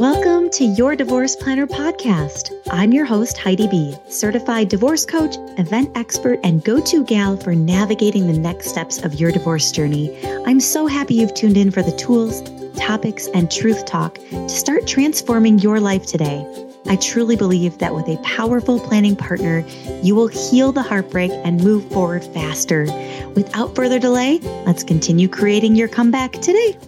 Welcome to your Divorce Planner podcast. I'm your host, Heidi B., certified divorce coach, event expert, and go to gal for navigating the next steps of your divorce journey. I'm so happy you've tuned in for the tools, topics, and truth talk to start transforming your life today. I truly believe that with a powerful planning partner, you will heal the heartbreak and move forward faster. Without further delay, let's continue creating your comeback today.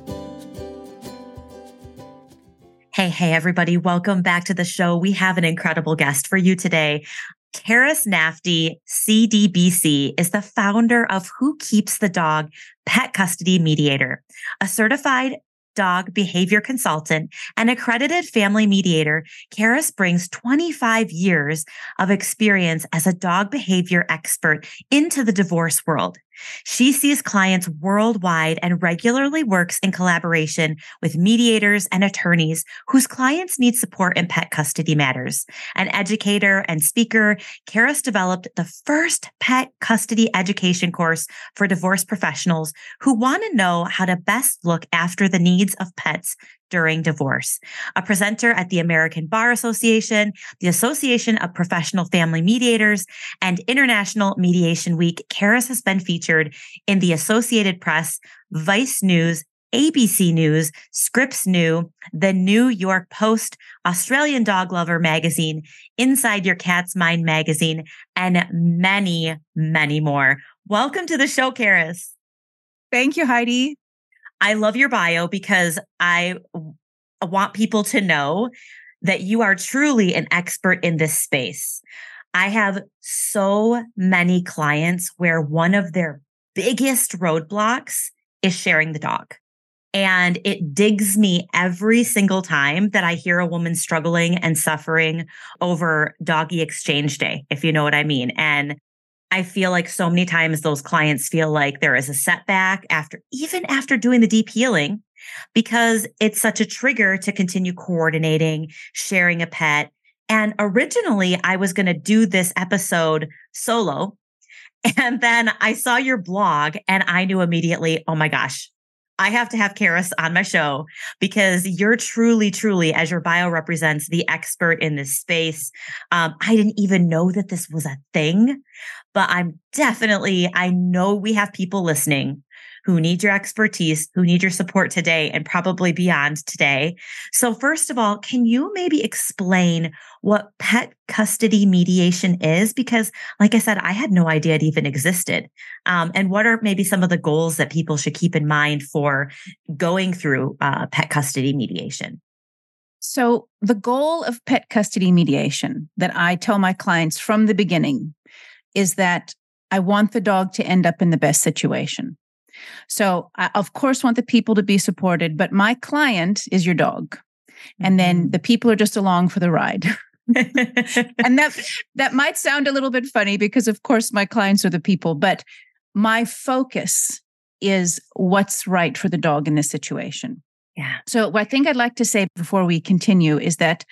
Hey, hey, everybody. Welcome back to the show. We have an incredible guest for you today. Karis Nafte, CDBC, is the founder of Who Keeps the Dog Pet Custody Mediator, a certified dog behavior consultant and accredited family mediator, Karis brings 25 years of experience as a dog behavior expert into the divorce world. She sees clients worldwide and regularly works in collaboration with mediators and attorneys whose clients need support in pet custody matters. An educator and speaker, Karis developed the first pet custody education course for divorce professionals who want to know how to best look after the needs of pets during divorce. A presenter at the American Bar Association, the Association of Professional Family Mediators, and International Mediation Week, Karis has been featured in the Associated Press, Vice News, ABC News, Scripps New, the New York Post, Australian Dog Lover magazine, Inside Your Cat's Mind magazine, and many, many more. Welcome to the show, Karis. Thank you, Heidi. I love your bio because I want people to know that you are truly an expert in this space. I have so many clients where one of their biggest roadblocks is sharing the dog. And it digs me every single time that I hear a woman struggling and suffering over doggy exchange day, if you know what I mean. And I feel like so many times those clients feel like there is a setback after, even after doing the deep healing, because it's such a trigger to continue coordinating, sharing a pet. And originally, I was going to do this episode solo. And then I saw your blog and I knew immediately, oh my gosh, I have to have Karis on my show because you're truly, truly, as your bio represents, the expert in this space. Um, I didn't even know that this was a thing, but I'm definitely, I know we have people listening who need your expertise, who need your support today and probably beyond today. So, first of all, can you maybe explain what pet custody mediation is? Because, like I said, I had no idea it even existed. Um, and what are maybe some of the goals that people should keep in mind for going through uh, pet custody mediation? So, the goal of pet custody mediation that I tell my clients from the beginning is that I want the dog to end up in the best situation. So I, of course, want the people to be supported, but my client is your dog. And then mm-hmm. the people are just along for the ride. and that that might sound a little bit funny because of course my clients are the people, but my focus is what's right for the dog in this situation. Yeah. So what I think I'd like to say before we continue is that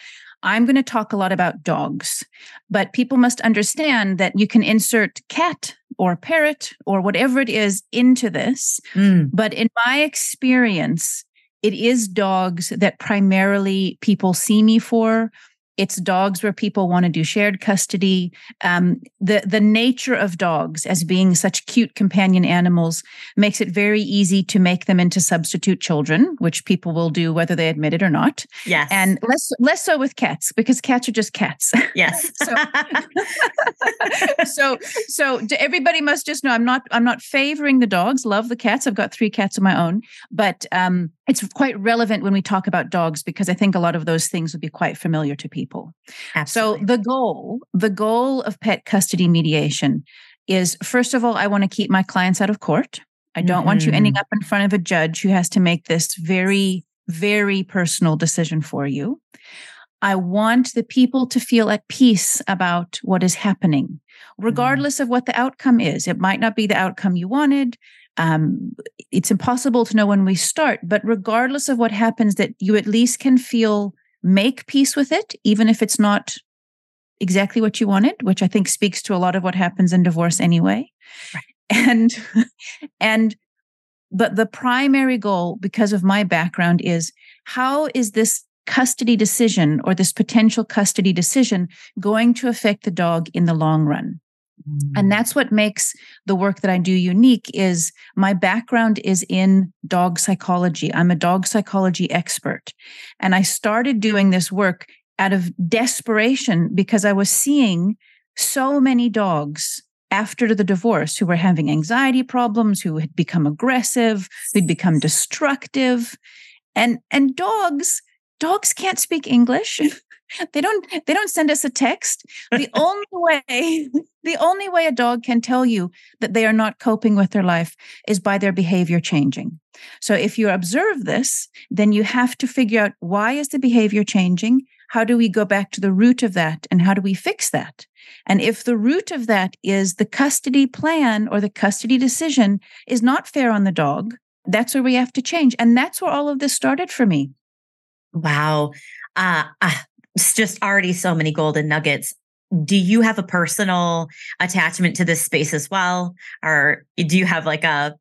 I'm going to talk a lot about dogs, but people must understand that you can insert cat or parrot or whatever it is into this. Mm. But in my experience, it is dogs that primarily people see me for it's dogs where people want to do shared custody. Um, the the nature of dogs as being such cute companion animals makes it very easy to make them into substitute children, which people will do whether they admit it or not. Yes, and less less so with cats because cats are just cats. Yes. so, so so everybody must just know I'm not I'm not favoring the dogs. Love the cats. I've got three cats of my own, but um, it's quite relevant when we talk about dogs because I think a lot of those things would be quite familiar to people. Absolutely. So the goal, the goal of pet custody mediation is first of all, I want to keep my clients out of court. I don't mm-hmm. want you ending mm-hmm. up in front of a judge who has to make this very, very personal decision for you. I want the people to feel at peace about what is happening, mm-hmm. regardless mm. of what the outcome is. It might not be the outcome you wanted um, it's impossible to know when we start, but regardless of what happens, that you at least can feel make peace with it, even if it's not exactly what you wanted, which I think speaks to a lot of what happens in divorce anyway. Right. And, and, but the primary goal, because of my background, is how is this custody decision or this potential custody decision going to affect the dog in the long run? And mm. that's what makes the work that I do unique is my background is in dog psychology. I'm a dog psychology expert. And I started doing this work out of desperation because I was seeing so many dogs after the divorce who were having anxiety problems, who had become aggressive, who'd become destructive. And and dogs, dogs can't speak English. they don't they don't send us a text. The only way the only way a dog can tell you that they are not coping with their life is by their behavior changing. So if you observe this then you have to figure out why is the behavior changing? How do we go back to the root of that and how do we fix that? And if the root of that is the custody plan or the custody decision is not fair on the dog that's where we have to change. And that's where all of this started for me. Wow. Uh, uh, it's just already so many golden nuggets. Do you have a personal attachment to this space as well? Or do you have like a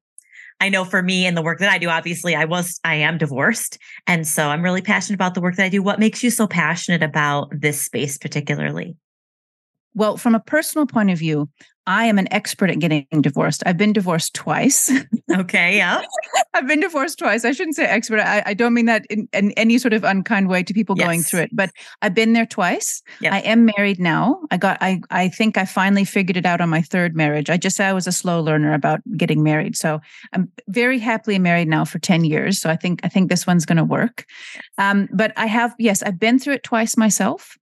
I know for me and the work that I do, obviously I was, I am divorced. And so I'm really passionate about the work that I do. What makes you so passionate about this space particularly? Well, from a personal point of view, I am an expert at getting divorced. I've been divorced twice. Okay, yeah. I've been divorced twice. I shouldn't say expert. I, I don't mean that in, in, any sort of unkind way to people yes. going through it, but I've been there twice. Yep. I am married now. I got I I think I finally figured it out on my third marriage. I just said I was a slow learner about getting married. So I'm very happily married now for 10 years. So I think I think this one's gonna work. Um, but I have, yes, I've been through it twice myself.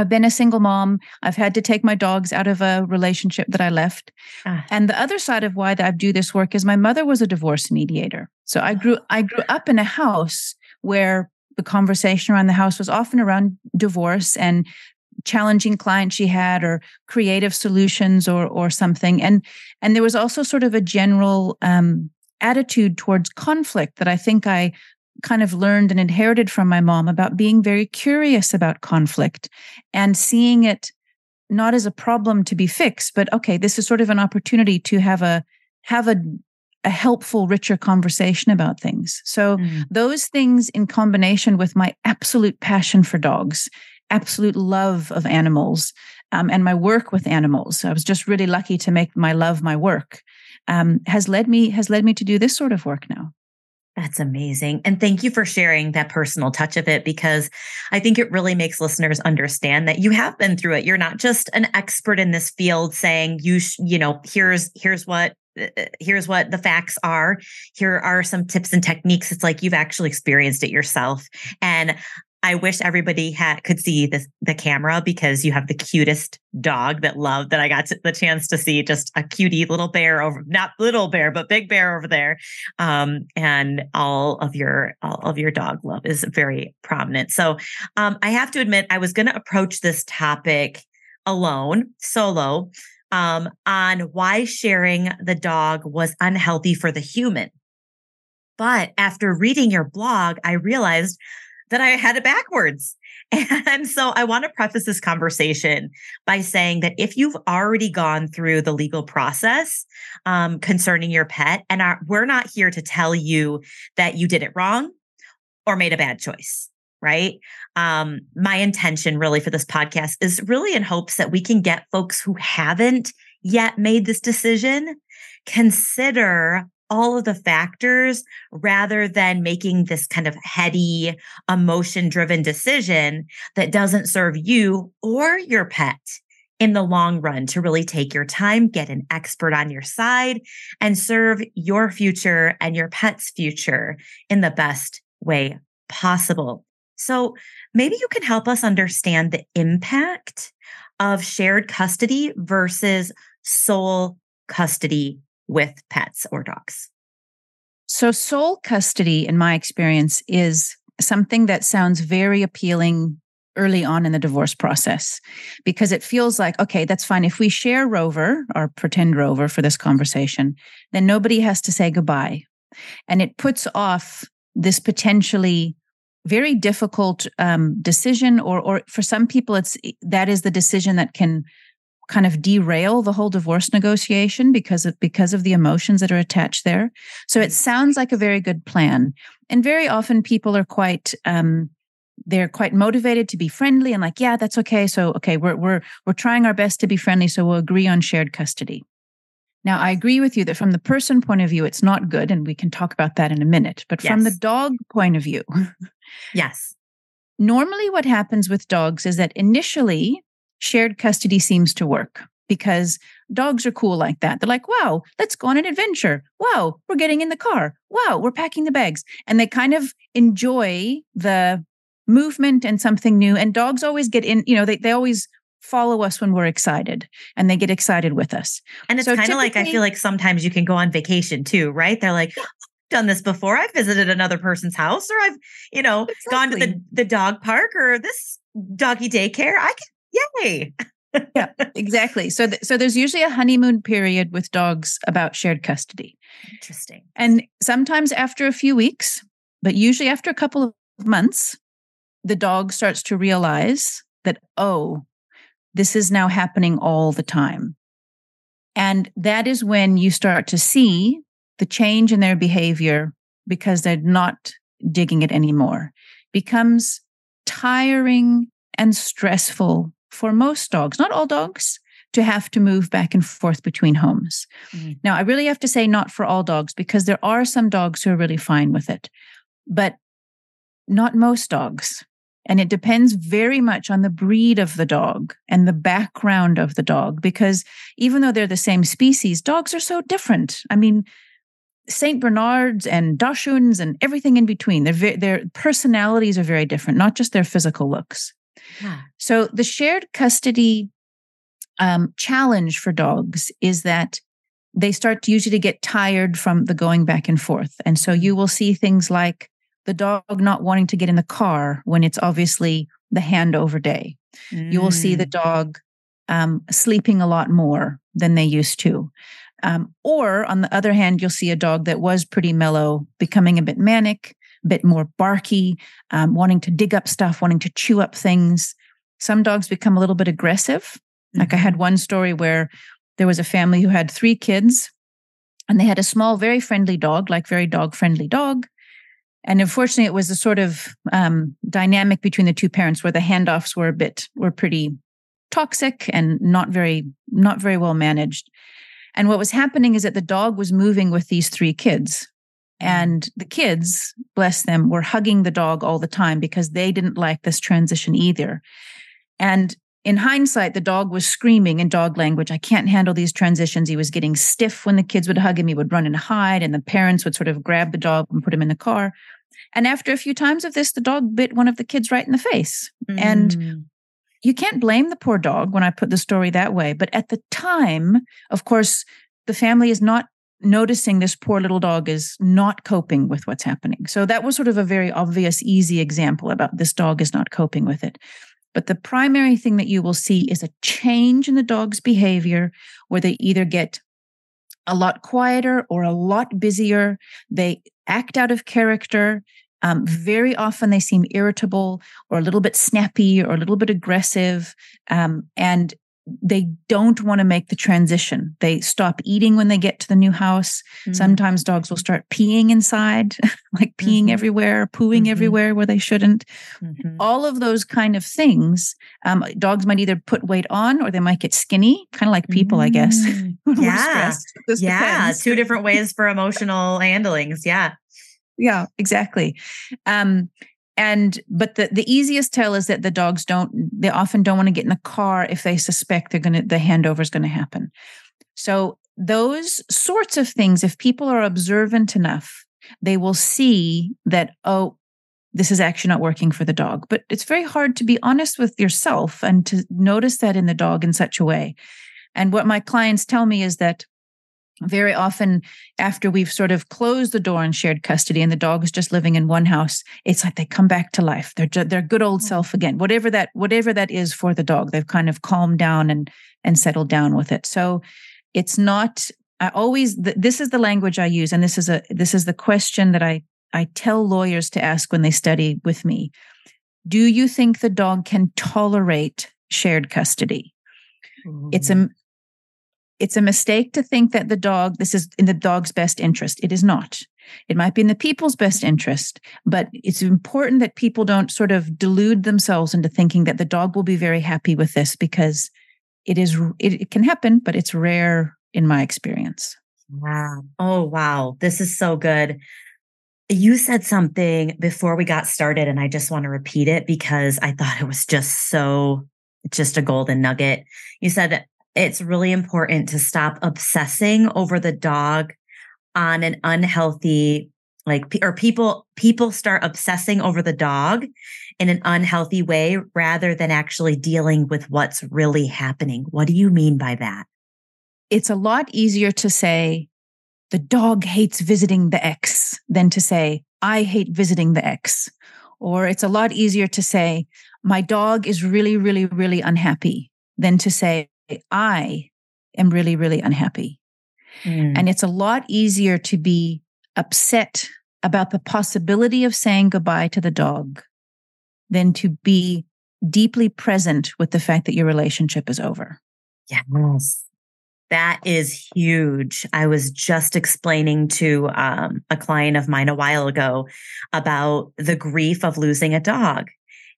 I've been a single mom. I've had to take my dogs out of a relationship that I left. Ah. And the other side of why that I do this work is my mother was a divorce mediator. So I grew I grew up in a house where the conversation around the house was often around divorce and challenging clients she had or creative solutions or or something. And and there was also sort of a general um, attitude towards conflict that I think I kind of learned and inherited from my mom about being very curious about conflict and seeing it not as a problem to be fixed but okay this is sort of an opportunity to have a have a a helpful richer conversation about things so mm. those things in combination with my absolute passion for dogs absolute love of animals um, and my work with animals i was just really lucky to make my love my work um, has led me has led me to do this sort of work now that's amazing. And thank you for sharing that personal touch of it because I think it really makes listeners understand that you have been through it. You're not just an expert in this field saying you sh- you know, here's here's what uh, uh, here's what the facts are. Here are some tips and techniques. It's like you've actually experienced it yourself. And I wish everybody had could see the the camera because you have the cutest dog that love that I got the chance to see just a cutie little bear over not little bear but big bear over there, um, and all of your all of your dog love is very prominent. So um, I have to admit I was going to approach this topic alone, solo, um, on why sharing the dog was unhealthy for the human. But after reading your blog, I realized that I had it backwards. And so I want to preface this conversation by saying that if you've already gone through the legal process um, concerning your pet, and our, we're not here to tell you that you did it wrong or made a bad choice, right? Um, my intention really for this podcast is really in hopes that we can get folks who haven't yet made this decision consider all of the factors rather than making this kind of heady, emotion driven decision that doesn't serve you or your pet in the long run to really take your time, get an expert on your side, and serve your future and your pet's future in the best way possible. So, maybe you can help us understand the impact of shared custody versus sole custody with pets or dogs? So, sole custody, in my experience, is something that sounds very appealing early on in the divorce process because it feels like, okay, that's fine. If we share Rover or pretend Rover for this conversation, then nobody has to say goodbye. And it puts off this potentially very difficult um, decision, or, or for some people, it's that is the decision that can kind of derail the whole divorce negotiation because of because of the emotions that are attached there. So it sounds like a very good plan, and very often people are quite um, they're quite motivated to be friendly and like, yeah, that's okay. So okay, we're we're we're trying our best to be friendly, so we'll agree on shared custody. Now, I agree with you that from the person point of view, it's not good, and we can talk about that in a minute. But yes. from the dog point of view, yes. Normally, what happens with dogs is that initially shared custody seems to work because dogs are cool like that. They're like, wow, let's go on an adventure. Wow, we're getting in the car. Wow, we're packing the bags. And they kind of enjoy the movement and something new. And dogs always get in, you know, they, they always follow us when we're excited and they get excited with us. And it's so kind of like I feel like sometimes you can go on vacation too, right? They're like, done this before. I've visited another person's house or I've, you know, exactly. gone to the, the dog park or this doggy daycare. I can, yay yeah, exactly. So, th- so there's usually a honeymoon period with dogs about shared custody. Interesting. And sometimes after a few weeks, but usually after a couple of months, the dog starts to realize that, oh, this is now happening all the time. And that is when you start to see the change in their behavior because they're not digging it anymore. It Becomes tiring and stressful for most dogs, not all dogs, to have to move back and forth between homes. Mm. Now, I really have to say not for all dogs because there are some dogs who are really fine with it, but not most dogs. And it depends very much on the breed of the dog and the background of the dog, because even though they're the same species, dogs are so different. I mean, Saint Bernards and Dachshunds and everything in between, their their personalities are very different, not just their physical looks. So the shared custody um, challenge for dogs is that they start to usually get tired from the going back and forth. And so you will see things like the dog not wanting to get in the car when it's obviously the handover day. Mm. You will see the mm. dog um, sleeping a lot more than they used to. Um, or on the other hand, you'll see a dog that was pretty mellow becoming a bit manic a bit more barky, um, wanting to dig up stuff, wanting to chew up things. Some dogs become a little bit aggressive. Mm-hmm. Like I had mm-hmm. one story where there was a family who had three kids and they had a small, very friendly dog, like very dog friendly dog. And unfortunately, it was a sort of um, dynamic between the two parents where the handoffs were a bit, were pretty toxic and not very, not very well managed. And what was happening is that the dog was moving with these three kids. Mm-hmm. And the kids, bless them, were hugging the dog all the time because they didn't like this transition either. And in hindsight, the dog was screaming in dog language, I can't handle these transitions. He was getting stiff when the kids would hug him. He would run and hide, and the parents would sort of grab the dog and put him in the car. And after a few times of this, the dog bit one of the kids right in the face. Mm. And you can't blame the poor dog when I put the story that way. But at the time, of course, the family is not noticing this poor little dog is not coping with what's happening. So that was sort of a very obvious, easy example about this dog is not coping with it. But the primary thing that you will see is a change in the dog's behavior where they either get a lot quieter or a lot busier. They act out of character. Um, very often they seem irritable or a little bit snappy or a little bit aggressive. Um, and they don't want to make the transition. They stop eating when they get to the new house. Mm-hmm. Sometimes dogs will start peeing inside, like peeing mm-hmm. everywhere, pooing mm-hmm. everywhere where they shouldn't. Mm-hmm. All of those kind of things. Um, dogs might either put weight on or they might get skinny, kind of like people, I guess. yeah. yeah. Depends. Two different ways for emotional handlings. Yeah. Yeah, exactly. Um, and but the the easiest tell is that the dogs don't they often don't want to get in the car if they suspect they're going to the handover is going to happen. So those sorts of things if people are observant enough they will see that oh this is actually not working for the dog. But it's very hard to be honest with yourself and to notice that in the dog in such a way. And what my clients tell me is that very often after we've sort of closed the door on shared custody and the dog is just living in one house it's like they come back to life. They're just, their good old self again. Whatever that whatever that is for the dog they've kind of calmed down and and settled down with it. So it's not i always this is the language i use and this is a this is the question that i i tell lawyers to ask when they study with me. Do you think the dog can tolerate shared custody? It's a it's a mistake to think that the dog, this is in the dog's best interest. It is not. It might be in the people's best interest, but it's important that people don't sort of delude themselves into thinking that the dog will be very happy with this because it is it, it can happen, but it's rare in my experience. Wow. Oh wow. This is so good. You said something before we got started, and I just want to repeat it because I thought it was just so, just a golden nugget. You said it's really important to stop obsessing over the dog on an unhealthy like or people people start obsessing over the dog in an unhealthy way rather than actually dealing with what's really happening. What do you mean by that? It's a lot easier to say the dog hates visiting the ex than to say i hate visiting the ex. Or it's a lot easier to say my dog is really really really unhappy than to say i am really really unhappy Mm. And it's a lot easier to be upset about the possibility of saying goodbye to the dog than to be deeply present with the fact that your relationship is over. Yes. That is huge. I was just explaining to um, a client of mine a while ago about the grief of losing a dog.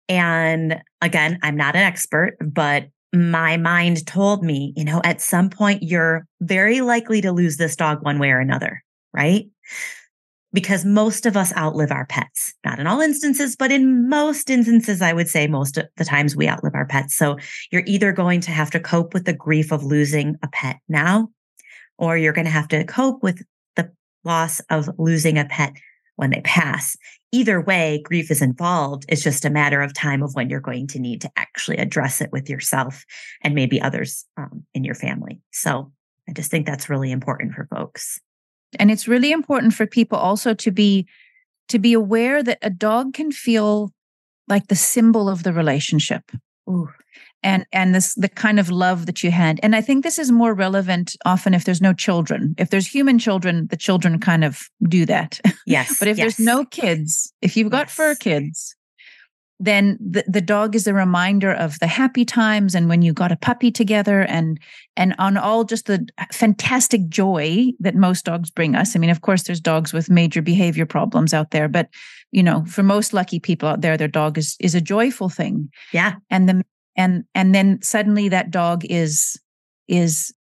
And again, I'm not an expert, but my mind told me, you know, at some point you're very likely to lose this dog one way or another, right? Because most of us outlive our pets. Not in all instances, but in most instances, I would say most of the times we outlive our pets. So you're either going to have to cope with the grief of losing a pet now, or you're going to have to cope with the loss of losing a pet when they pass. Either way, grief is involved. It's just a matter of time of when you're going to need to actually address it with yourself and maybe others um, in your family. So I just think that's really important for folks. And it's really important for people also to be to be aware that a dog can feel like the symbol of the relationship. Ooh and and this the kind of love that you had. And i think this is more relevant often if there's no children. If there's human children the children kind of do that. Yes but if yes. there's no kids if you've got yes. fur kids then the, the dog is a reminder of the happy times and when you got a puppy together and and on all just the fantastic joy that most dogs bring us. I mean of course there's dogs with major behavior problems out there but you know for most lucky people out there their dog is is a joyful thing. Yeah. And the and and then suddenly that dog is is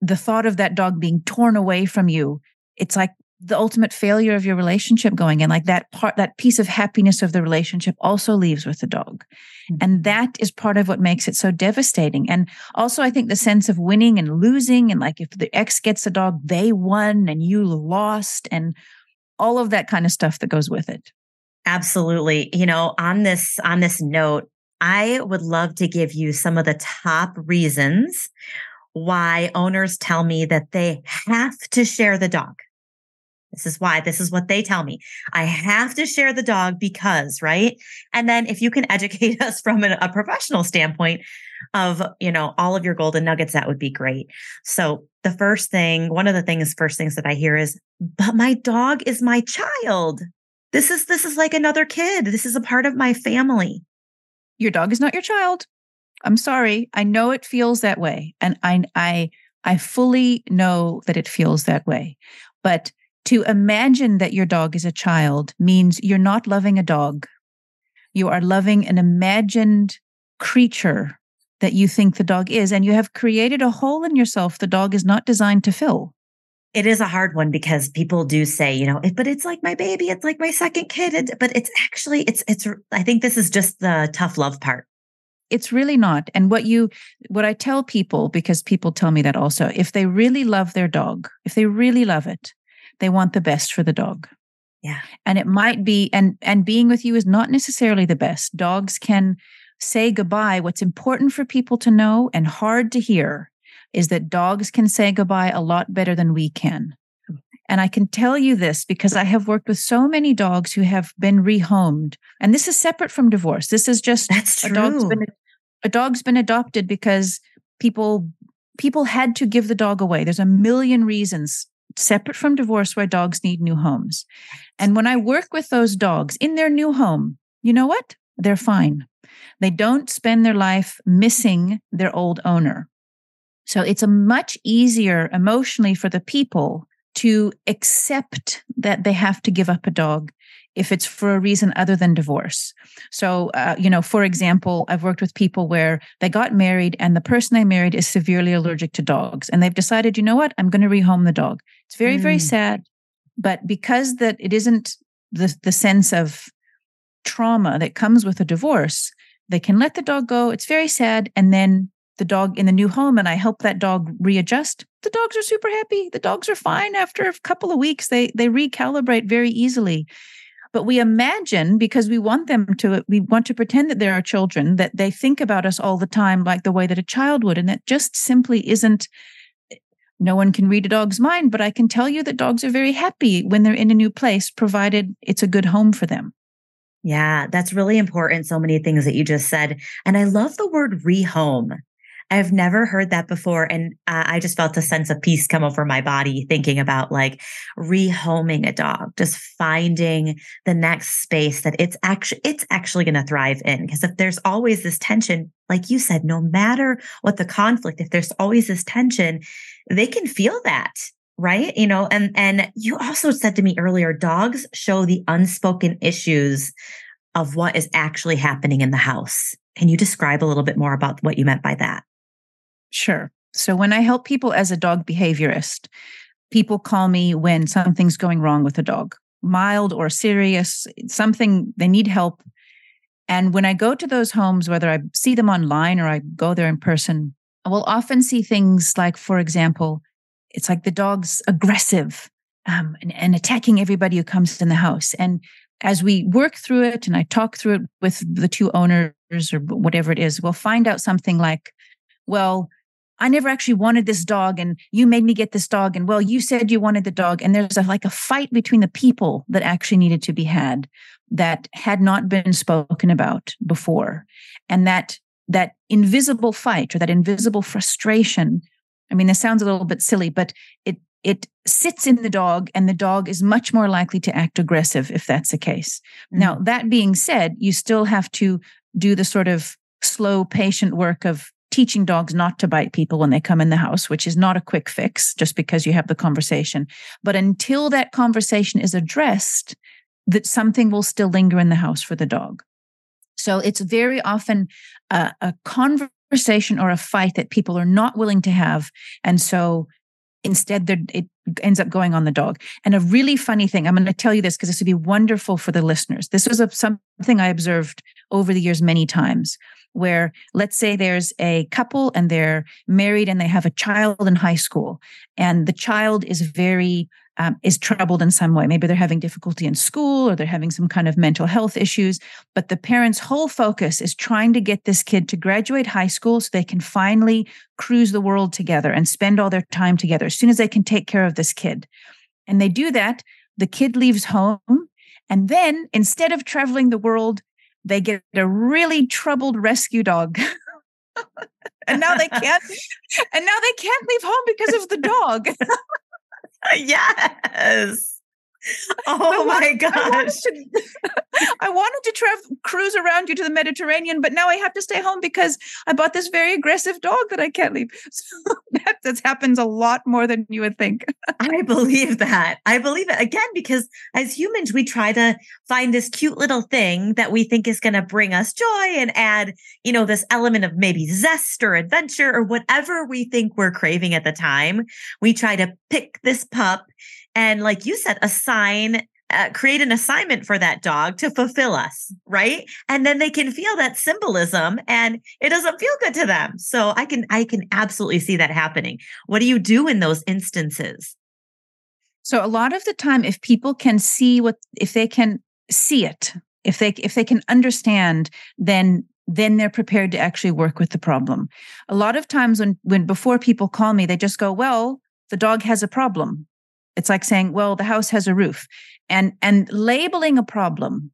the thought of that dog being torn away from you. It's like the ultimate failure of your relationship going in like that part that piece of happiness of the relationship also leaves with the dog. Mm-hmm. and that is part of what makes it so devastating. And also i think the sense of winning and losing and like if the ex gets the dog they won and you lost and all of that kind of stuff that goes with it. Absolutely. You know on this on this note I would love to give you some of the top reasons why owners tell me that they have to share the dog. This is why, this is what they tell me. I have to share the dog because, right? And then if you can educate us from a, a professional standpoint of, you know, all of your golden nuggets, that would be great. So the first thing, one of the things, first things that I hear is, but my dog is my child. This is, this is like another kid. This is a part of my family your dog is not your child. I'm sorry. I know it feels that way. And I I I fully know that it feels that way. But to imagine that your dog is a child means you're not loving a dog. You are loving an imagined creature that you think the dog is. And you have created a hole in yourself the dog is not designed to fill. It is a hard one because people do say, you know, but it's like my baby, it's like my second kid. But it's actually, it's, it's, I think this is just the tough love part. It's really not. And what you, what I tell people, because people tell me that also, if they really love their dog, if they really love it, they want the best for the dog. Yeah. And it might be, and, and being with you is not necessarily the best. Dogs can say goodbye. What's important for people to know and hard to hear is that dogs can say goodbye a lot better than we can. And I can tell you this because I have worked with so many dogs who have been rehomed. And this is separate from divorce. This is just That's true. a dog's been a dog's been adopted because people people had to give the dog away. There's a million reasons separate from divorce why dogs need new homes. And when I work with those dogs in their new home, you know what? They're fine. They don't spend their life missing their old owner. So it's a much easier emotionally for the people to accept that they have to give up a dog if it's for a reason other than divorce. So, uh, you know, for example, I've worked with people where they got married and the person they married is severely allergic to dogs. And they've decided, you know what, I'm going to rehome the dog. It's very, mm. very sad. But because that it isn't the, the sense of trauma that comes with a divorce, they can let the dog go. It's very sad. And then the dog in the new home and I help that dog readjust, the dogs are super happy. The dogs are fine after a couple of weeks. They they recalibrate very easily. But we imagine because we want them to we want to pretend that they're our children that they think about us all the time like the way that a child would and that just simply isn't no one can read a dog's mind, but I can tell you that dogs are very happy when they're in a new place provided it's a good home for them. Yeah, that's really important. So many things that you just said. And I love the word rehome. I've never heard that before. And uh, I just felt a sense of peace come over my body thinking about like rehoming a dog, just finding the next space that it's actually, it's actually going to thrive in. Because if there's always this tension, like you said, no matter what the conflict, if there's always this tension, they can feel that right you know and and you also said to me earlier dogs show the unspoken issues of what is actually happening in the house can you describe a little bit more about what you meant by that sure so when i help people as a dog behaviorist people call me when something's going wrong with a dog mild or serious something they need help and when i go to those homes whether i see them online or i go there in person i will often see things like for example it's like the dog's aggressive um, and, and attacking everybody who comes in the house. And as we work through it and I talk through it with the two owners or whatever it is, we'll find out something like, well, I never actually wanted this dog and you made me get this dog. And well, you said you wanted the dog. And there's a, like a fight between the people that actually needed to be had that had not been spoken about before. And that, that invisible fight or that invisible frustration I mean, this sounds a little bit silly, but it it sits in the dog and the dog is much more likely to act aggressive if that's the case. Mm-hmm. Now, that being said, you still have to do the sort of slow, patient work of teaching dogs not to bite people when they come in the house, which is not a quick fix just because you have the conversation. But until that conversation is addressed, that something will still linger in the house for the dog. So it's very often a, a conversation or a fight that people are not willing to have. And so instead it ends up going on the dog. And a really funny thing, I'm going to tell you this because this would be wonderful for the listeners. This was a, something I observed over the years many times where let's say there's a couple and they're married and they have a child in high school and the child is very um, is troubled in some way. Maybe they're having difficulty in school or they're having some kind of mental health issues. But the parents' whole focus is trying to get this kid to graduate high school so they can finally cruise the world together and spend all their time together as soon as they can take care of this kid. And they do that. The kid leaves home. And then instead of traveling the world, they get a really troubled rescue dog. and now they can't and now they can't leave home because of the dog yes. Oh my gosh. I wanted to, I wanted to tra- cruise around you to the Mediterranean, but now I have to stay home because I bought this very aggressive dog that I can't leave. So that, that happens a lot more than you would think. I believe that. I believe it again because as humans, we try to find this cute little thing that we think is going to bring us joy and add, you know, this element of maybe zest or adventure or whatever we think we're craving at the time. We try to pick this pup and like you said assign uh, create an assignment for that dog to fulfill us right? And then they can feel that symbolism and it doesn't feel good to them. So i can i can absolutely see that happening. What do you do in those instances? So a lot of the time if people can see what if they can see it if they if they can understand then then they're prepared to actually work with the problem. A lot of times when when before people call me they just go well the dog has a problem it's like saying, well, the house has a roof. And and labeling a problem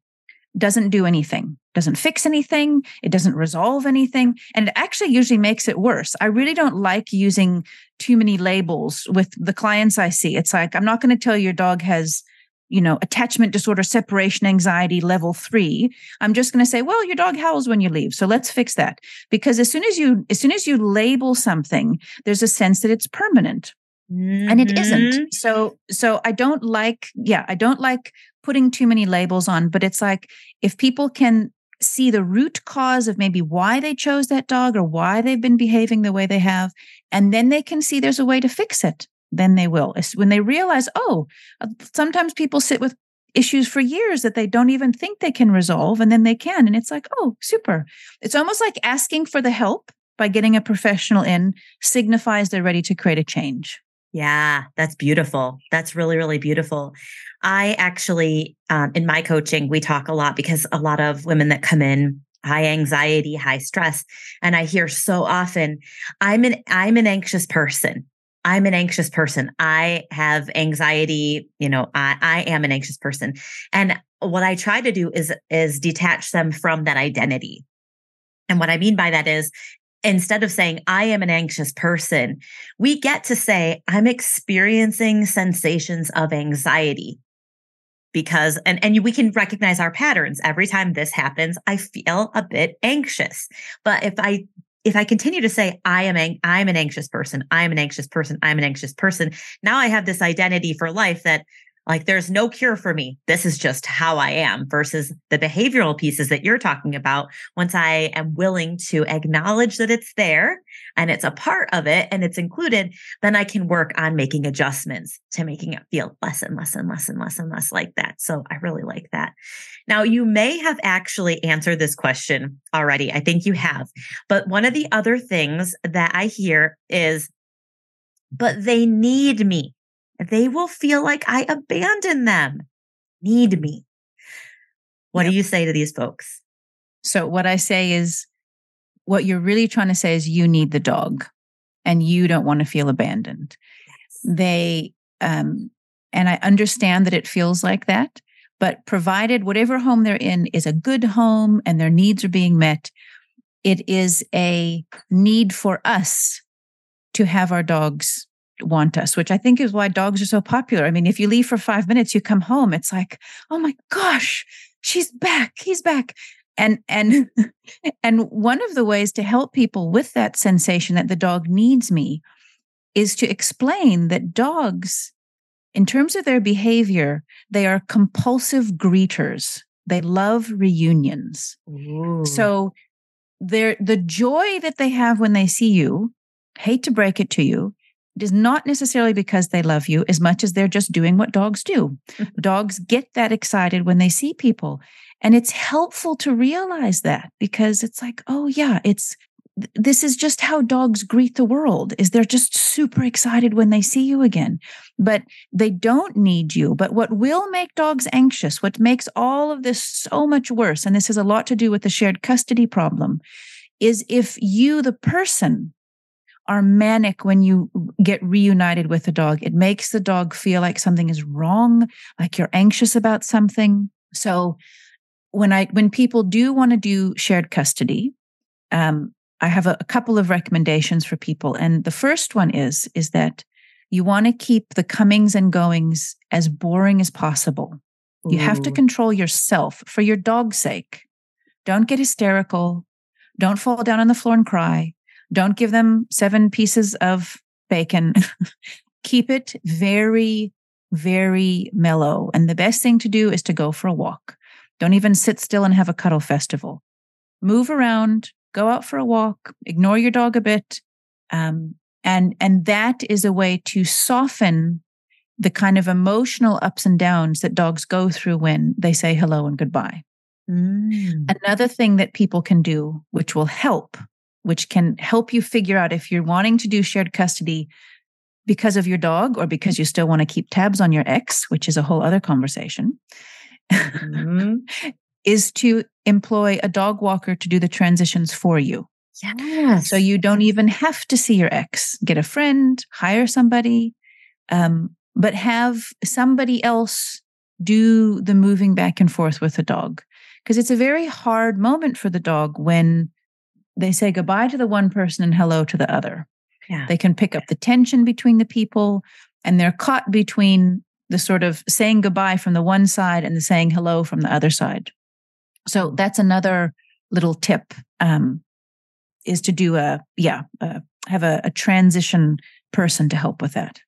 doesn't do anything, doesn't fix anything, it doesn't resolve anything, and it actually usually makes it worse. I really don't like using too many labels with the clients I see. It's like, I'm not going to tell your dog has you know, attachment disorder, separation anxiety level three. I'm just going to say, well, your dog howls when you leave. So let's fix that. Because as soon as you, as soon as you label something, there's a sense that it's permanent Mm-hmm. And it isn't. Mm-hmm. So so I don't like yeah, I don't like putting too many labels on, but it's like if people can see the root cause of maybe why they chose that dog or why they've been behaving the way they have, and then they can see there's a way to fix it, then they will. When they realize, oh, uh, sometimes people sit with issues for years that they don't even think they can resolve, and then they can. And it's like, oh, super. It's almost like asking for the help by getting a professional in signifies they're ready to create a change. Yeah, that's beautiful. That's really, really beautiful. I actually, um, in my coaching, we talk a lot because a lot of women that come in high anxiety, high stress, and I hear so often, "I'm an I'm an anxious person. I'm an anxious person. I have anxiety. You know, I I am an anxious person." And what I try to do is is detach them from that identity. And what I mean by that is instead of saying, I am an anxious person, we get to say, I'm experiencing sensations of anxiety. Because and and we can recognize our patterns. Every time this happens i feel a bit anxious. But if i if i continue to say i am i'm an anxious person i'm an anxious person i'm an anxious person now i have this identity for life that like there's no cure for me. This is just how I am versus the behavioral pieces that you're talking about. Once I am willing to acknowledge that it's there and it's a part of it and it's included, then I can work on making adjustments to making it feel less and less and less and less and less like that. So I really like that. Now, you may have actually answered this question already. I think you have. But one of the other things that I hear is, but they need me they will feel like I abandoned them, need me. What yep. do you say to these folks? So, what I say is, what you're really trying to say is you need the dog and you don't want to feel abandoned. Yes. They, um, and I understand that it feels like that, but provided whatever home they're in is a good home and their needs are being met, it is a need for us to have our dogs want us, which I think is why dogs are so popular. I mean, if you leave for five minutes, you come home, it's like, oh my gosh, she's back, he's back. And and and one of the ways to help people with that sensation that the dog needs me is to explain that dogs, in terms of their behavior, they are compulsive greeters. They love reunions. Ooh. So they the joy that they have when they see you, hate to break it to you, it is not necessarily because they love you as much as they're just doing what dogs do. dogs get that excited when they see people. And it's helpful to realize that because it's like, oh, yeah, it's this is just how dogs greet the world is they're just super excited when they see you again but they don't need you but what will make dogs anxious what makes all of this so much worse and this has a lot to do with the shared custody problem is if you the person are manic when you get reunited with the dog. It makes the dog feel like something is wrong, like you're anxious about something. So when I when people do want to do shared custody, um, I have a, a couple of recommendations for people. And the first one is is that you want to keep the comings and goings as boring as possible. You have to control yourself for your dog's sake. Don't get hysterical. Don't fall down on the floor and cry. Don't give them seven pieces of bacon. Keep it very, very mellow. And the best thing to do is to go for a walk. Don't even sit still and have a cuddle festival. Move around, go out for a walk, ignore your dog a bit. Um, and, and that is a way to soften the kind of emotional ups and downs that dogs go through when they say hello and goodbye. Mm. Another thing that people can do, which will help which can help you figure out if you're wanting to do shared custody because of your dog or because you still want to keep tabs on your ex, which is a whole other conversation, mm-hmm. is to employ a dog walker to do the transitions for you. Yes. So you don't even have to see your ex. Get a friend, hire somebody, um, but have somebody else do the moving back and forth with the dog. Because it's a very hard moment for the dog when they say goodbye to the one person and hello to the other. Yeah. They can pick up the tension between the people and they're caught between the sort of saying goodbye from the one side and the saying hello from the other side. So that's another little tip um, is to do a, yeah, have a, a transition person to help with that.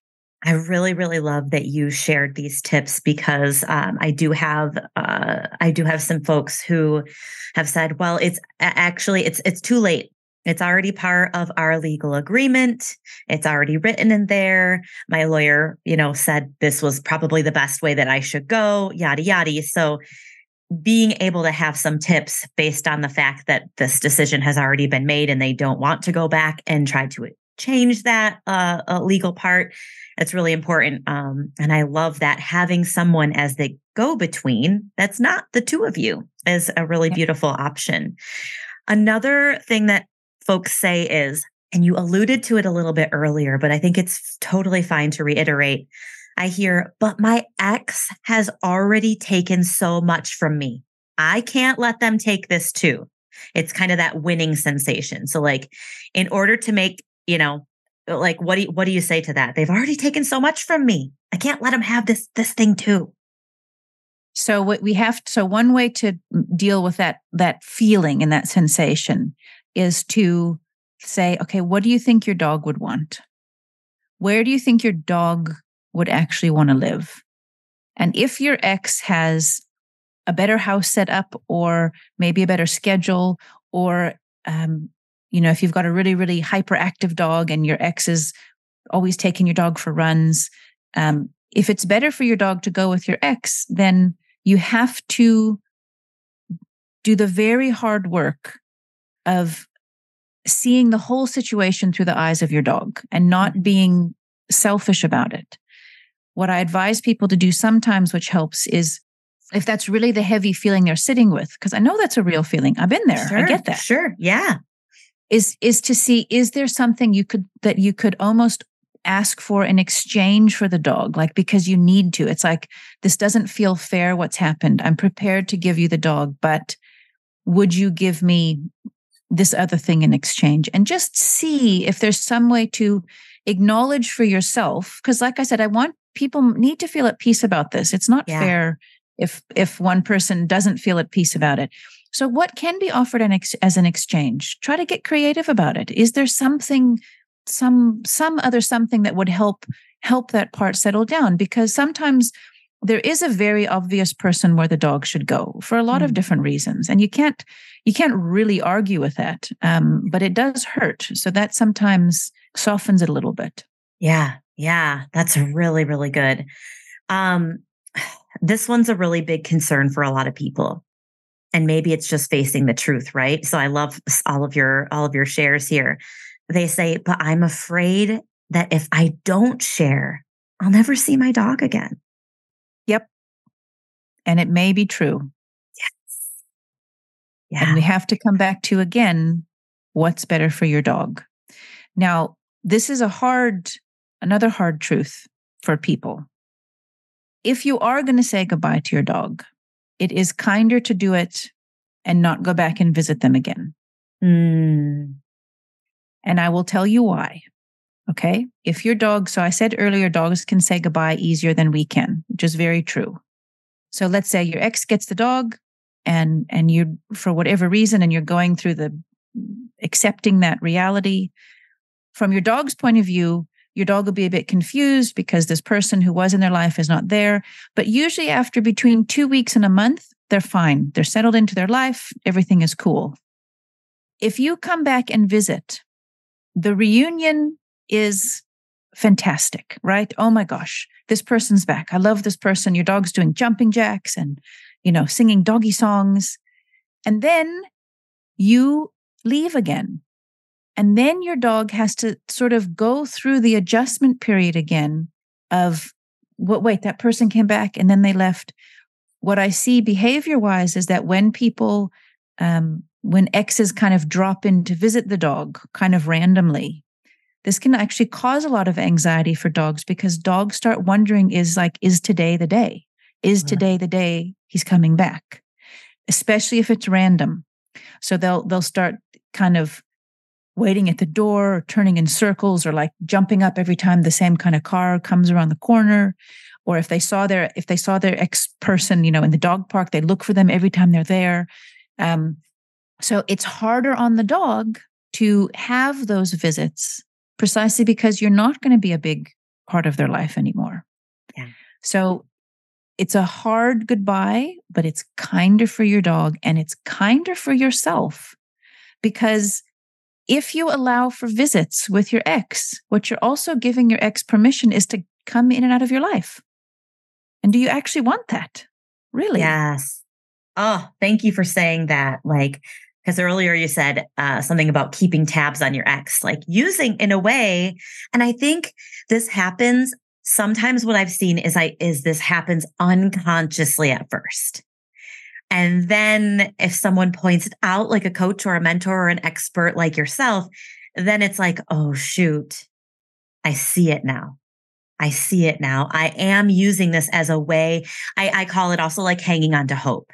I really, really love that you shared these tips because um, I do have uh, I do have some folks who have said, well, it's actually it's it's too late. It's already part of our legal agreement. It's already written in there. My lawyer, you know, said this was probably the best way that I should go, yada yada. So being able to have some tips based on the fact that this decision has already been made and they don't want to go back and try to change that uh, uh, legal part. It's really important. Um, and I love that having someone as the go between that's not the two of you is a really beautiful option. Another thing that folks say is, and you alluded to it a little bit earlier, but I think it's totally fine to reiterate. I hear, but my ex has already taken so much from me. I can't let them take this too. It's kind of that winning sensation. So, like, in order to make you know, like what do you, what do you say to that? They've already taken so much from me. I can't let them have this this thing too. So what we have so one way to deal with that that feeling and that sensation is to say, okay, what do you think your dog would want? Where do you think your dog would actually want to live? And if your ex has a better house set up or maybe a better schedule or um, you know, if you've got a really, really hyperactive dog and your ex is always taking your dog for runs, um, if it's better for your dog to go with your ex, then you have to do the very hard work of seeing the whole situation through the eyes of your dog and not being selfish about it. What I advise people to do sometimes, which helps, is if that's really the heavy feeling they're sitting with, because I know that's a real feeling. I've been there. Sure, I get that. Sure. Yeah is is to see is there something you could that you could almost ask for in exchange for the dog? Like because you need to. It's like this doesn't feel fair what's happened. I'm prepared to give you the dog but would you give me this other thing in exchange? And just see if there's some way to acknowledge for yourself because like i said i want people need to feel at peace about this. It's not yeah. fair if if one person doesn't feel at peace about it so, what can be offered as an exchange? Try to get creative about it. Is there something, some some other something that would help help that part settle down? Because sometimes there is a very obvious person where the dog should go for a lot mm. of different reasons, and you can't you can't really argue with that. Um, but it does hurt, so that sometimes softens it a little bit. Yeah, yeah, that's really really good. Um, this one's a really big concern for a lot of people and maybe it's just facing the truth right? So i love all of your all of your shares here. They say but i'm afraid that if i don't share i'll never see my dog again. Yep. And it may be true. Yes. Yeah. and we have to come back to again what's better for your dog? Now this is a hard another hard truth for people. If you are going to say goodbye to your dog it is kinder to do it and not go back and visit them again. Mm. And I will tell you why. Okay. If your dog, so I said earlier, dogs can say goodbye easier than we can, which is very true. So let's say your ex gets the dog and, and you, for whatever reason, and you're going through the accepting that reality. From your dog's point of view, your dog will be a bit confused because this person who was in their life is not there. But usually, after between two weeks and a month, they're fine. They're settled into their life. Everything is cool. If you come back and visit, the reunion is fantastic, right? Oh my gosh, this person's back. I love this person. Your dog's doing jumping jacks and, you know, singing doggy songs. And then you leave again and then your dog has to sort of go through the adjustment period again of what, wait, that person came back and then they left. What I see behavior wise is that when people, um, when exes kind of drop in to visit the dog kind of randomly, this can actually cause a lot of anxiety for dogs because dogs start wondering is like, is today the day? Is today the day he's coming back? Especially if it's random. So they'll they'll start kind of waiting at the door or turning in circles or like jumping up every time the same kind of car comes around the corner or if they saw their if they saw their ex person you know in the dog park they look for them every time they're there um, so it's harder on the dog to have those visits precisely because you're not going to be a big part of their life anymore. Yeah. So it's a hard goodbye, but it's kinder for your dog and it's kinder for yourself because if you allow for visits with your ex, what you're also giving your ex permission is to come in and out of your life. And do you actually want that? Really? Yes. Oh, thank you for saying that. Like, because earlier you said uh, something about keeping tabs on your ex, like using in a way. And I think this happens sometimes what I've seen is I is this happens unconsciously at first. And then if someone points it out, like a coach or a mentor or an expert like yourself, then it's like, oh, shoot, I see it now. I see it now. I am using this as a way. I, I call it also like hanging on to hope.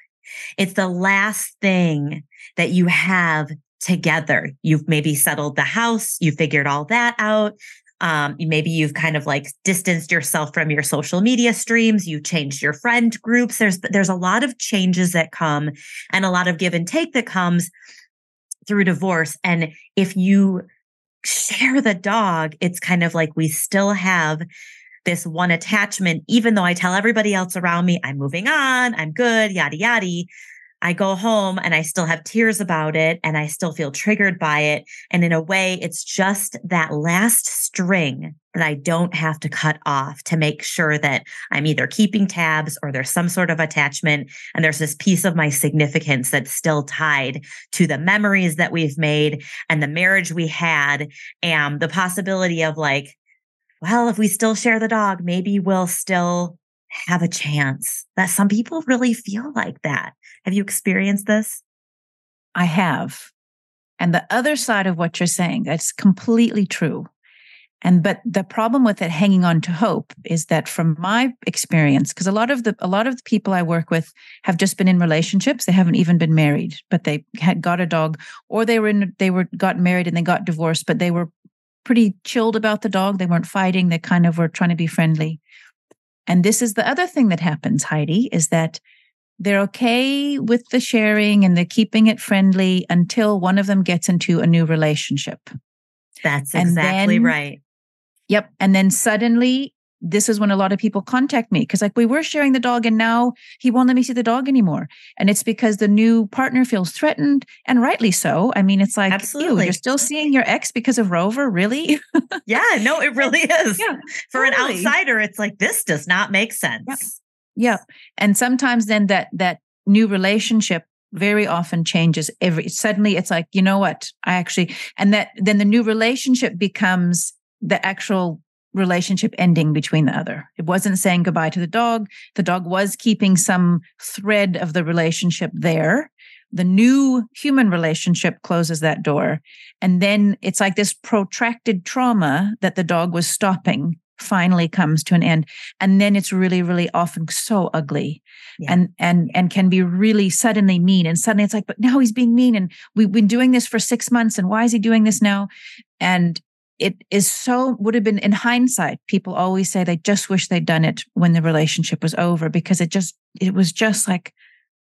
It's the last thing that you have together. You've maybe settled the house, you figured all that out. Um, maybe you've kind of like distanced yourself from your social media streams. You've changed your friend groups. There's there's a lot of changes that come, and a lot of give and take that comes through divorce. And if you share the dog, it's kind of like we still have this one attachment, even though I tell everybody else around me, I'm moving on, I'm good, yada, yada. I go home and I still have tears about it and I still feel triggered by it. And in a way, it's just that last string that I don't have to cut off to make sure that I'm either keeping tabs or there's some sort of attachment. And there's this piece of my significance that's still tied to the memories that we've made and the marriage we had and the possibility of like, well, if we still share the dog, maybe we'll still have a chance. That some people really feel like that. Have you experienced this? I have. And the other side of what you're saying, that's completely true. And but the problem with it hanging on to hope is that from my experience, because a lot of the a lot of the people I work with have just been in relationships, they haven't even been married, but they had got a dog, or they were in they were got married and they got divorced, but they were pretty chilled about the dog. They weren't fighting, they kind of were trying to be friendly. And this is the other thing that happens, Heidi, is that they're okay with the sharing and they're keeping it friendly until one of them gets into a new relationship. That's exactly then, right. Yep. And then suddenly, this is when a lot of people contact me because, like, we were sharing the dog and now he won't let me see the dog anymore. And it's because the new partner feels threatened and rightly so. I mean, it's like, Absolutely. you're still seeing your ex because of Rover, really? yeah. No, it really is. Yeah. For totally. an outsider, it's like, this does not make sense. Yeah. Yeah. And sometimes then that that new relationship very often changes every suddenly it's like, you know what? I actually and that then the new relationship becomes the actual relationship ending between the other. It wasn't saying goodbye to the dog. The dog was keeping some thread of the relationship there. The new human relationship closes that door. And then it's like this protracted trauma that the dog was stopping finally comes to an end and then it's really really often so ugly yeah. and and and can be really suddenly mean and suddenly it's like but now he's being mean and we've been doing this for 6 months and why is he doing this now and it is so would have been in hindsight people always say they just wish they'd done it when the relationship was over because it just it was just like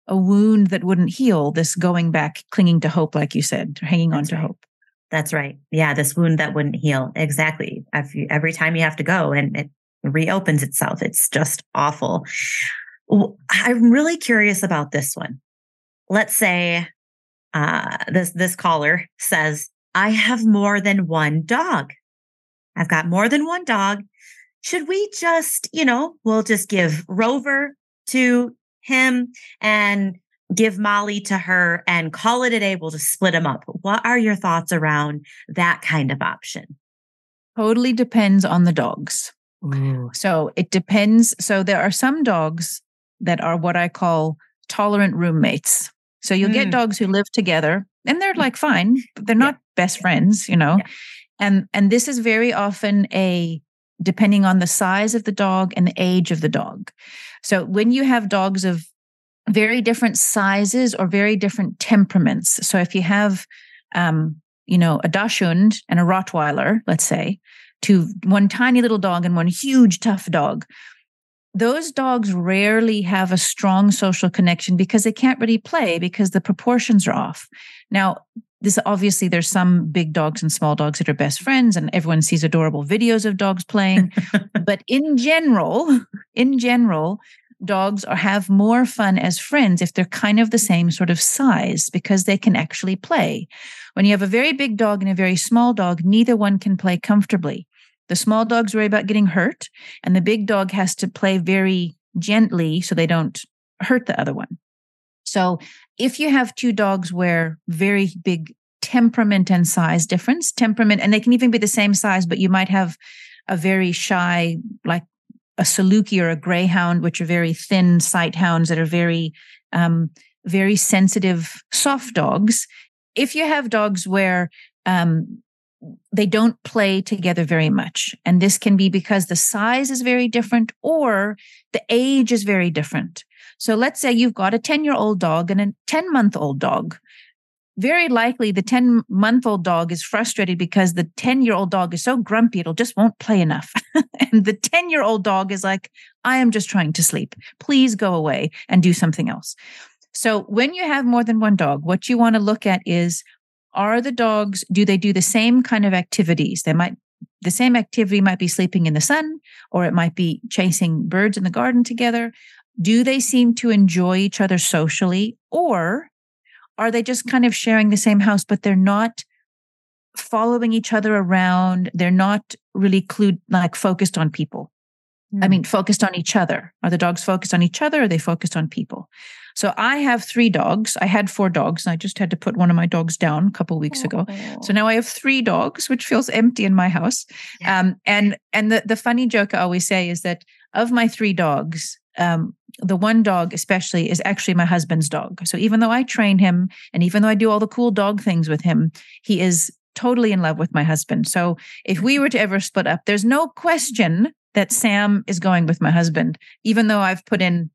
a wound that wouldn't heal this going back clinging to hope like you said hanging That's on to right. hope that's right. Yeah, this wound that wouldn't heal. Exactly. Every, every time you have to go and it reopens itself, it's just awful. I'm really curious about this one. Let's say uh, this this caller says, "I have more than one dog. I've got more than one dog. Should we just, you know, we'll just give Rover to him and give Molly to her and call it a day. We'll just split them up. What are your thoughts around that kind of option? Totally depends on the dogs. Ooh. So it depends. So there are some dogs that are what I call tolerant roommates. So you'll mm. get dogs who live together and they're like fine, but they're not yeah. best friends, you know. Yeah. And and this is very often a depending on the size of the dog and the age of the dog. So when you have dogs of very different sizes or very different temperaments. So if you have, um, you know, a Dachshund and a Rottweiler, let's say, to one tiny little dog and one huge tough dog, those dogs rarely have a strong social connection because they can't really play because the proportions are off. Now, this obviously there's some big dogs and small dogs that are best friends and everyone sees adorable videos of dogs playing. But in general in general dogs are have more fun as friends if they're kind of the same sort of size because they can actually play. When you have a very big dog and a very small dog neither one can play comfortably the small dogs worry about getting hurt and the big dog has to play very gently so they don't hurt the other one so if you have two dogs where very big temperament and size difference, temperament, and they can even be the same size, but you might have a very shy, like a Saluki or a Greyhound, which are very thin sight hounds that are very, um, very sensitive, soft dogs. If you have dogs where um, they don't play together very much, and this can be because the size is very different or the age is very different. So let's say you've got a 10 year old dog and a 10 month old dog. Very likely the 10 month old dog is frustrated because the 10 year old dog is so grumpy, it'll just won't play enough. and the 10 year old dog is like, I am just trying to sleep. Please go away and do something else. So when you have more than one dog, what you want to look at is are the dogs, do they do the same kind of activities? They might the same activity might be sleeping in the sun or it might be chasing birds in the garden together. Do they seem to enjoy each other socially or are they just kind of sharing the same house but they're not following each other around? They're not really clued like focused on people mm. i hmm. mean focused on each other are the dogs focused on each other or are they focused on people so i have three dogs i had four dogs and i just had to put one of my dogs down a couple weeks oh. ago so now i have three dogs which feels empty in my house yeah. um, and and the, the funny joke i always say is that of my three dogs um, the one dog especially is actually my husband's dog. So even though I train him and even though I do all the cool dog things with him, he is totally in love with my husband. So if we were to ever split up, there's no question that Sam is going with my husband, even though I've put in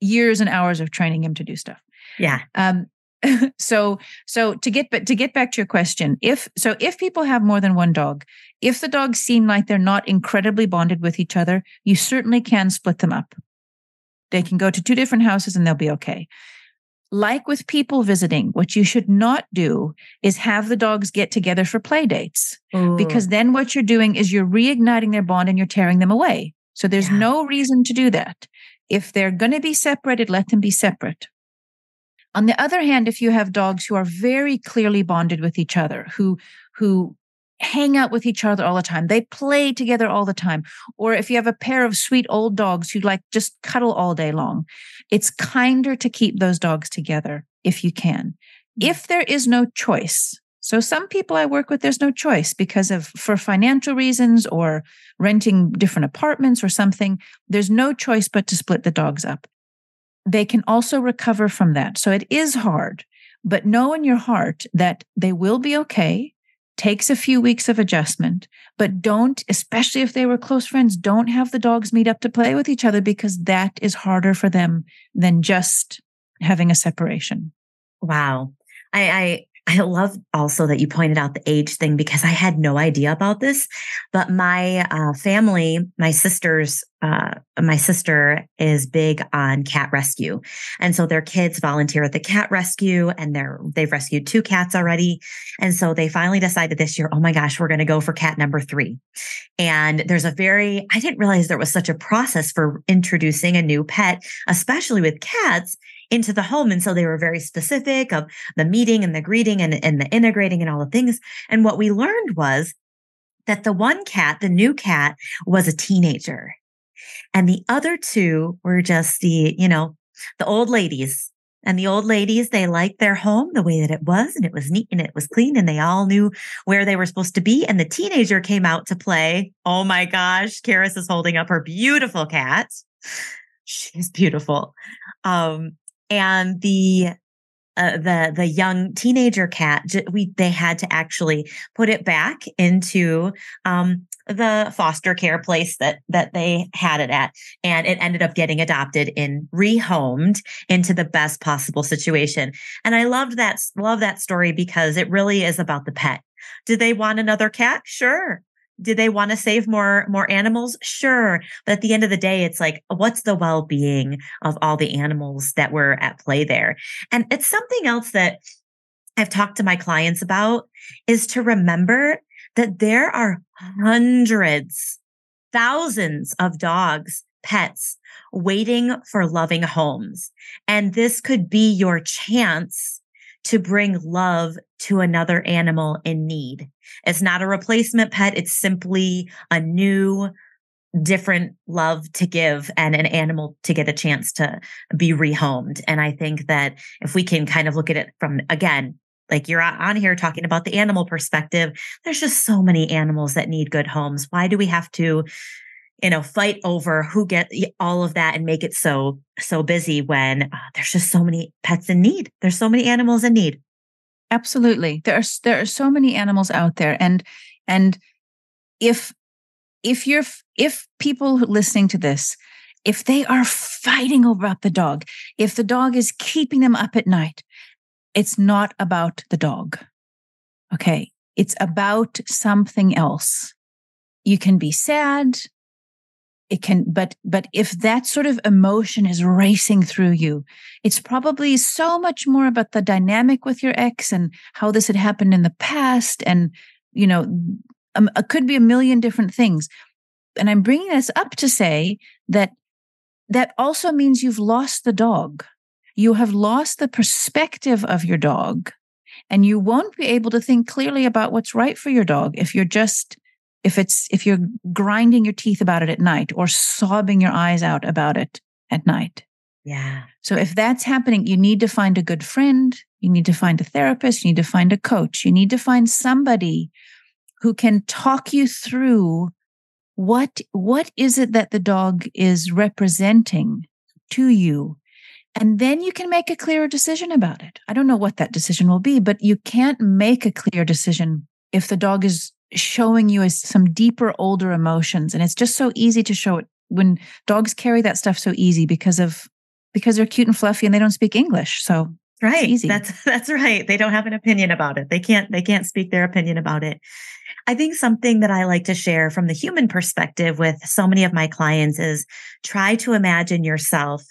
years and hours of training him to do stuff. Yeah. Um, so so to get but to get back to your question if so if people have more than one dog if the dogs seem like they're not incredibly bonded with each other you certainly can split them up they can go to two different houses and they'll be okay. Like with people visiting, what you should not do is have the dogs get together for play dates Ooh. because then what you're doing is you're reigniting their bond and you're tearing them away. So there's yeah. no reason to do that. If they're going to be separated, let them be separate. On the other hand, if you have dogs who are very clearly bonded with each other, who who hang out with each other all the time. They play together all the time. Or if you have a pair of sweet old dogs who like just cuddle all day long, it's kinder to keep those dogs together if you can. Mm. If there is no choice, so some people I work with, there's no choice because of for financial reasons or renting different apartments or something. There's no choice but to split the dogs up. They can also recover from that. So it is hard, but know in your heart that they will be okay takes a few weeks of adjustment, but don't, especially if they were close friends, don't have the dogs meet up to play with each other because that is harder for them than just having a separation. Wow. I, I I love also that you pointed out the age thing because I had no idea about this. But my uh, family, my sister's, uh, my sister is big on cat rescue, and so their kids volunteer at the cat rescue, and they're they've rescued two cats already, and so they finally decided this year, oh my gosh, we're going to go for cat number three. And there's a very, I didn't realize there was such a process for introducing a new pet, especially with cats into the home. And so they were very specific of the meeting and the greeting and, and the integrating and all the things. And what we learned was that the one cat, the new cat, was a teenager. And the other two were just the, you know, the old ladies. And the old ladies, they liked their home the way that it was, and it was neat and it was clean, and they all knew where they were supposed to be. And the teenager came out to play. Oh my gosh, Karis is holding up her beautiful cat. She's beautiful. Um, and the uh, the the young teenager cat we they had to actually put it back into um, the foster care place that that they had it at. And it ended up getting adopted and rehomed into the best possible situation. And i loved that love that story because it really is about the pet. Do they want another cat? Sure do they want to save more more animals? Sure but at the end of the day it's like what's the well-being of all the animals that were at play there? And it's something else that i've talked to my clients about is to remember that there are hundreds thousands of dogs pets waiting for loving homes and this could be your chance to bring love to another animal in need. It's not a replacement pet. It's simply a new, different love to give and an animal to get a chance to be rehomed. And I think that if we can kind of look at it from, again, like you're on here talking about the animal perspective, there's just so many animals that need good homes. Why do we have to you know fight over who get all of that and make it so so busy when uh, there's just so many pets in need. There's so many animals in need. Absolutely. There are there are so many animals out there and and if if you're if people listening to this if they are fighting over the dog if the dog is keeping them up at night it's not about the dog. Okay? It's about something else. You can be sad it can but but if that sort of emotion is racing through you it's probably so much more about the dynamic with your ex and how this had happened in the past and you know um, it could be a million different things. And i'm bringing this up to say that that also means you've lost the dog. You have lost the perspective of your dog and you won't be able to think clearly about what's right for your dog if you're just if it's if you're grinding your teeth about it at night or sobbing your eyes out about it at night. Yeah. So if that's happening you need to find a good friend you need to find a therapist you need to find a coach you need to find somebody who can talk you through what what is it that the dog is representing to you? And then you can make a clearer decision about it. I don't know what that decision will be but you can't make a clear decision if the dog is showing you as some deeper, older emotions. And it's just so easy to show it when dogs carry that stuff so easy because of because they're cute and fluffy and they don't speak English. So right. Easy. That's that's right. They don't have an opinion about it. They can't they can't speak their opinion about it. I think something that I like to share from the human perspective with so many of my clients is try to imagine yourself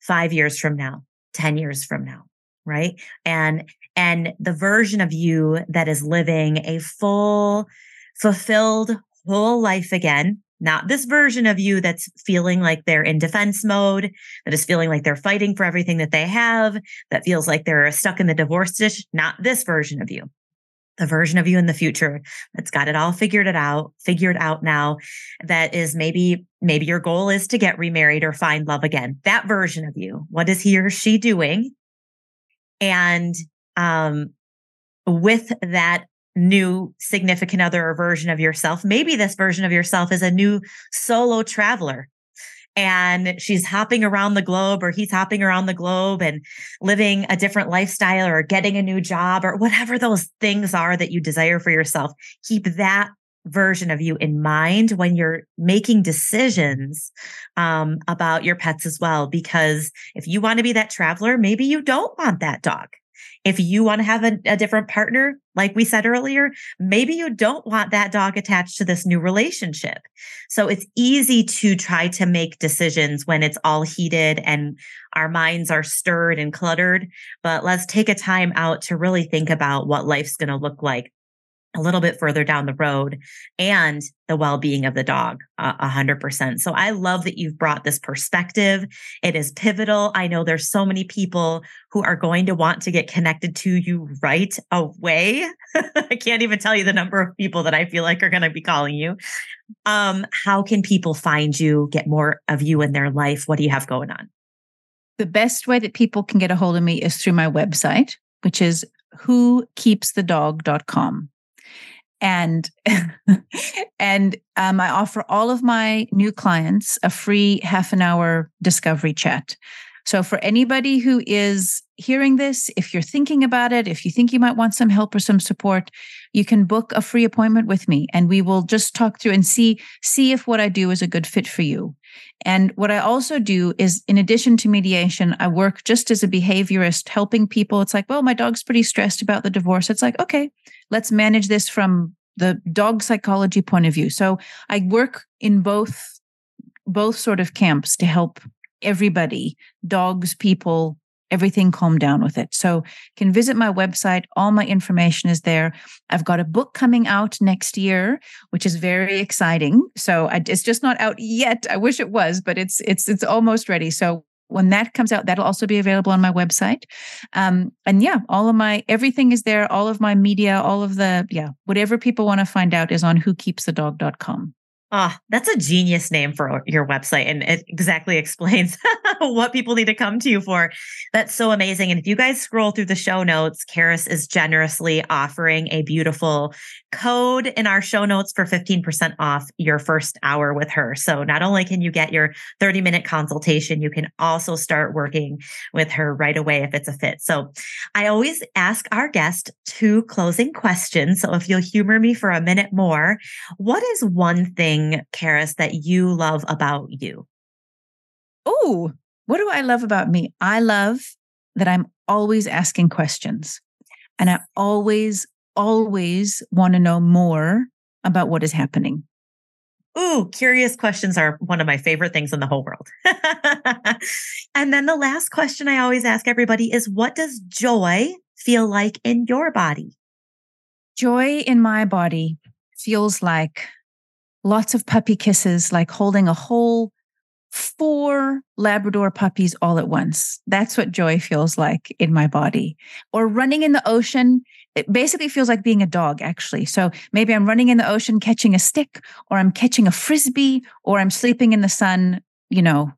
5 years from now, 10 years from now, right? And and the version of you that is living a full, fulfilled whole life again. Not this version of you that's feeling like they're in defense mode, that is feeling like they're fighting for everything that they have, that feels like they're stuck in the divorce dish. Not this version of you the version of you in the future that's got it all figured it out figured out now that is maybe maybe your goal is to get remarried or find love again that version of you what is he or she doing and um, with that new significant other or version of yourself. Maybe this version of yourself is a new solo traveler and she's hopping around the globe or he's hopping around the globe and living a different lifestyle or getting a new job or whatever those things are that you desire for yourself. Keep that version of you in mind when you're making decisions um, about your pets as well. Because if you want to be that traveler, maybe you don't want that dog. If you want to have a, a, different partner, like we said earlier, maybe you don't want that dog attached to this new relationship. So it's easy to try to make decisions when it's all heated and our minds are stirred and cluttered. But let's take a time out to really think about what life's going to look like a little bit further down the road and the well-being of the dog a hundred percent. So I love that you've brought this perspective. It is pivotal. I know there's so many people who are going to want to get connected to you right away. I can't even tell you the number of people that I feel like are going to be calling you. Um, how can people find you, get more of you in their life? What do you have going on? The best way that people can get a hold of me is through my website, which is whokeepsthedog.com and and um, i offer all of my new clients a free half an hour discovery chat so for anybody who is hearing this if you're thinking about it if you think you might want some help or some support you can book a free appointment with me and we will just talk through and see see if what i do is a good fit for you. And what i also do is in addition to mediation i work just as a behaviorist helping people. It's like well my dog's pretty stressed about the divorce. It's like okay let's manage this from the dog psychology point of view. So I work in both both sort of camps to help everybody, dogs, people, everything calm down with it. So can visit my website. All my information is there. I've got a book coming out next year, which is very exciting. So I, it's just not out yet. I wish it was, but it's it's it's almost ready. So when that comes out, that'll also be available on my website. Um, and yeah, all of my everything is there. All of my media, all of the yeah, whatever people want to find out is on whokeepsthedog.com. Oh, that's a genius name for your website. And it exactly explains what people need to come to you for. That's so amazing. And if you guys scroll through the show notes, Karis is generously offering a beautiful code in our show notes for 15% off your first hour with her. So not only can you get your 30 minute consultation, you can also start working with her right away if it's a fit. So I always ask our guest two closing questions. So if you'll humor me for a minute more, what is one thing thing, Karis, that you love about you? Oh, what do I love about me? I love that I'm always asking questions and I always, always want to know more about what is happening. Ooh, curious questions are one of my favorite things in the whole world. and then the last question I always ask everybody is what does joy feel like in your body? Joy in my body feels like lots of puppy kisses, like holding a whole four Labrador puppies all at once. That's what joy feels like in my body. Or running in the ocean. It basically feels like being a dog, actually. So maybe I'm running in the ocean catching a stick, or I'm catching a frisbee, or I'm sleeping in the sun, you know,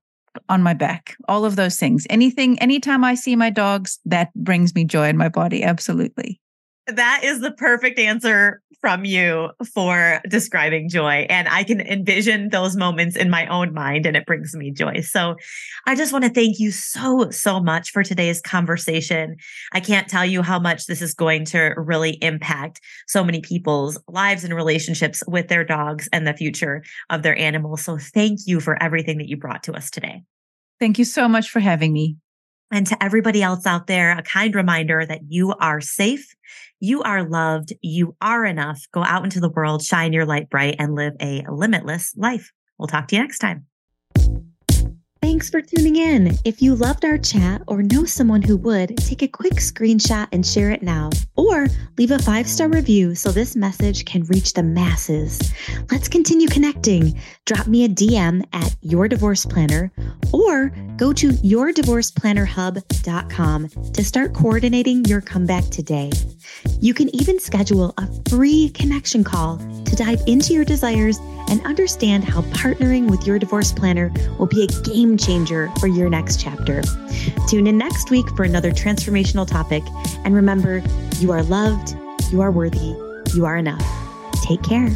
on my back. All of those things. Anything, anytime I see my dogs, that brings me joy in my body. Absolutely. That is the perfect answer from you for describing joy. And I can envision those moments in my own mind and it brings me joy. So I just want to thank you so, so much for today's conversation. I can't tell you how much this is going to really impact so many people's lives and relationships with their dogs and the future of their animals. So thank you for everything that you brought to us today. Thank you so much for having me. And to everybody else out there, a kind reminder that you are safe, you are loved, you are enough. Go out into the world, shine your light bright, and live a limitless life. We'll talk to you next time. Thanks for tuning in. If you loved our chat or know someone who would, take a quick screenshot and share it now. Or leave a five star review so this message can reach the masses. Let's continue connecting. Drop me a DM at Your Divorce Planner or go to yourdivorceplannerhub.com to start coordinating your comeback today. You can even schedule a free connection call to dive into your desires and understand how partnering with your divorce planner will be a game changer for your next chapter. Tune in next week for another transformational topic. And remember, you are loved, you are worthy, you are enough. Take care.